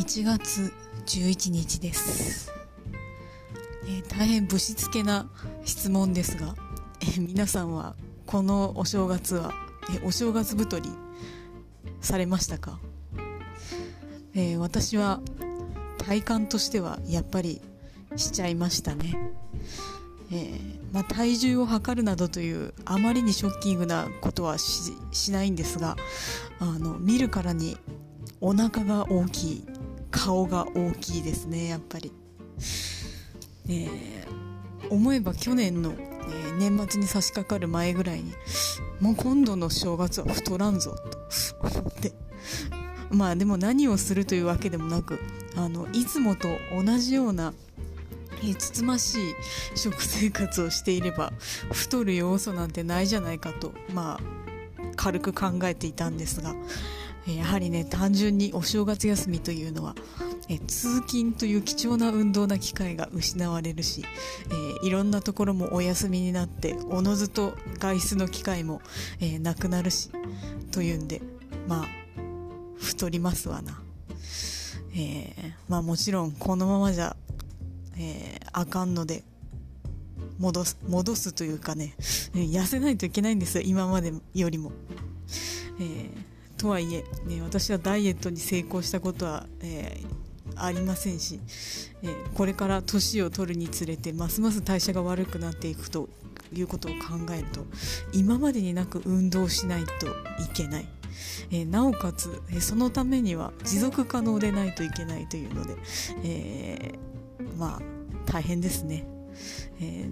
8月11日です、えー、大変ぶしつけな質問ですが、えー、皆さんはこのお正月は、えー、お正月太りされましたか、え私は体感としてはやっぱりしちゃいましたね、えまあ、体重を測るなどというあまりにショッキングなことはしないんですがあの見るからにお腹が大きい。顔が大きいですねやっぱり、え、思えば去年の、え、年末に差し掛かる前ぐらいにもう今度の正月は太らんぞと思って。まあでも何をするというわけでもなくあのいつもと同じようなえつつましい食生活をしていれば太る要素なんてないじゃないかとまあ軽く考えていたんですがやはりね単純にお正月休みというのはえ通勤という貴重な運動な機会が失われるし、えー、いろんなところもお休みになっておのずと外出の機会も、えー、なくなるしというんでまあ太りますわな、えー、まあもちろんこのままじゃ、えあかんので戻す戻すというかね痩せないといけないんですよ今までよりも、えーとはいえ、ね、私はダイエットに成功したことは、えー、ありませんし、えー、これから年を取るにつれてますます代謝が悪くなっていくということを考えると今までになく運動しないといけない。えー、なおかつ、えそのためには持続可能でないといけないというので、えまあ大変ですね。え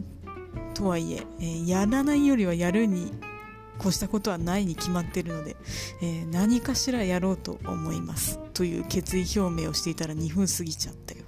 とはいええやらないよりはやるにこうしたことはないに決まっているので、えー、何かしらやろうと思います。という決意表明をしていたら2分過ぎちゃったよ。